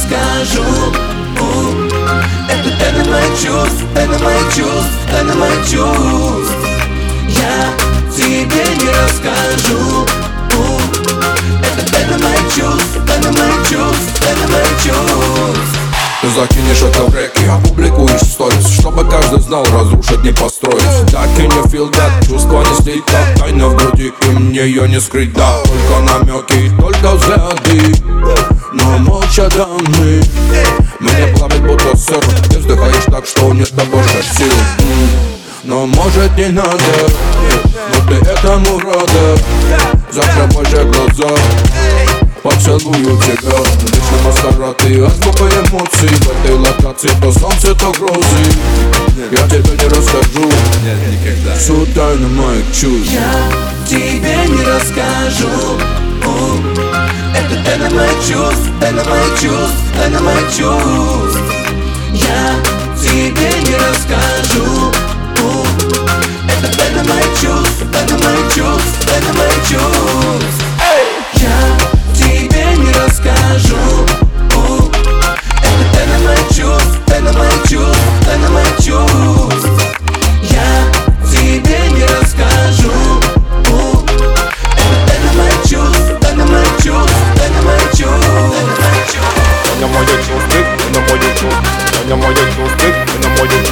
расскажу У, Это тайна моих чувств, тайна моих чувств, тайна моих чувств. Я тебе не расскажу. Это тайна моих чувств, тайна моих чувств, тайна моих чувств. Ты закинешь это в реки, опубликуешь сторис Чтобы каждый знал, разрушить не построить. Так и не feel that, чувства не слить как Тайна в груди, и мне ее не скрыть, да Только намеки, только взгляды Даны Мне плавит будто сыр Ты вздыхаешь так, что нет больше сил. Но может не надо, но ты этому рада. Закрывай же глаза Поцелую тебя. Вечно маскарад и азбука эмоций. В этой локации то солнце, то грозы. Я тебе не расскажу. Нет, никогда. Всю тайну моих чувств Я тебе не расскажу Тайна моих чувств, тайна моих чувств, тайна моих чувств. Я тебе Таня моє чувствик, Таня моє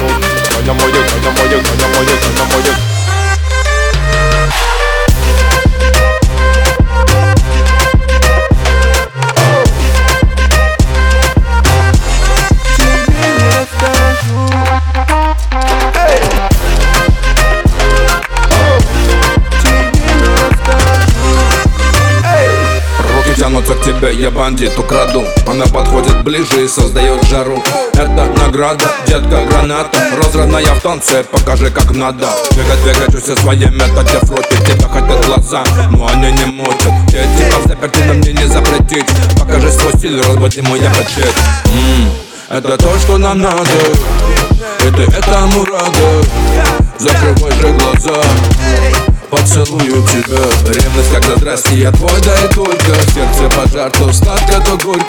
тебе, я бандит украду. Она подходит ближе и создает жару. Это награда, детка граната. Разрывная в танце, покажи как надо. Двигать, двигать все свои методы фроте Тебя хотят глаза, но они не мочат Я типа в заперти, но мне не запретить. Покажи свой стиль, разбуди мой аппетит. Это то, что нам надо. И ты этому рада. Закрывай поцелую тебя. Ревность как здрасте, я твой, да и только. Сердце пожар, то сладко, то горько.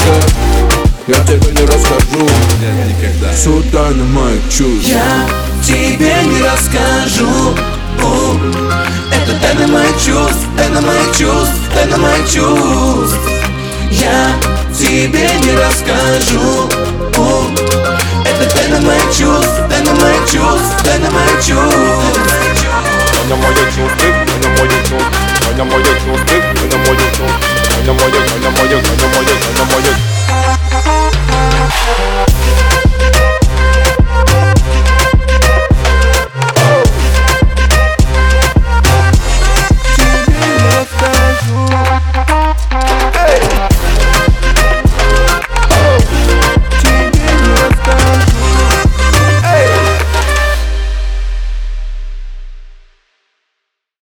Я тебе не расскажу. Нет, никогда. Всю тайну моих чувств Я тебе не расскажу. У, Это тайна моих чувств, тайна моих чувств, тайна моих чувств. Я тебе не расскажу. У, Это тайна моих чувств, тайна моих чувств, тайна моих чувств. Тайна моих чувств на мою чувствую, на мою чувствую, на мою, на мою, на мою.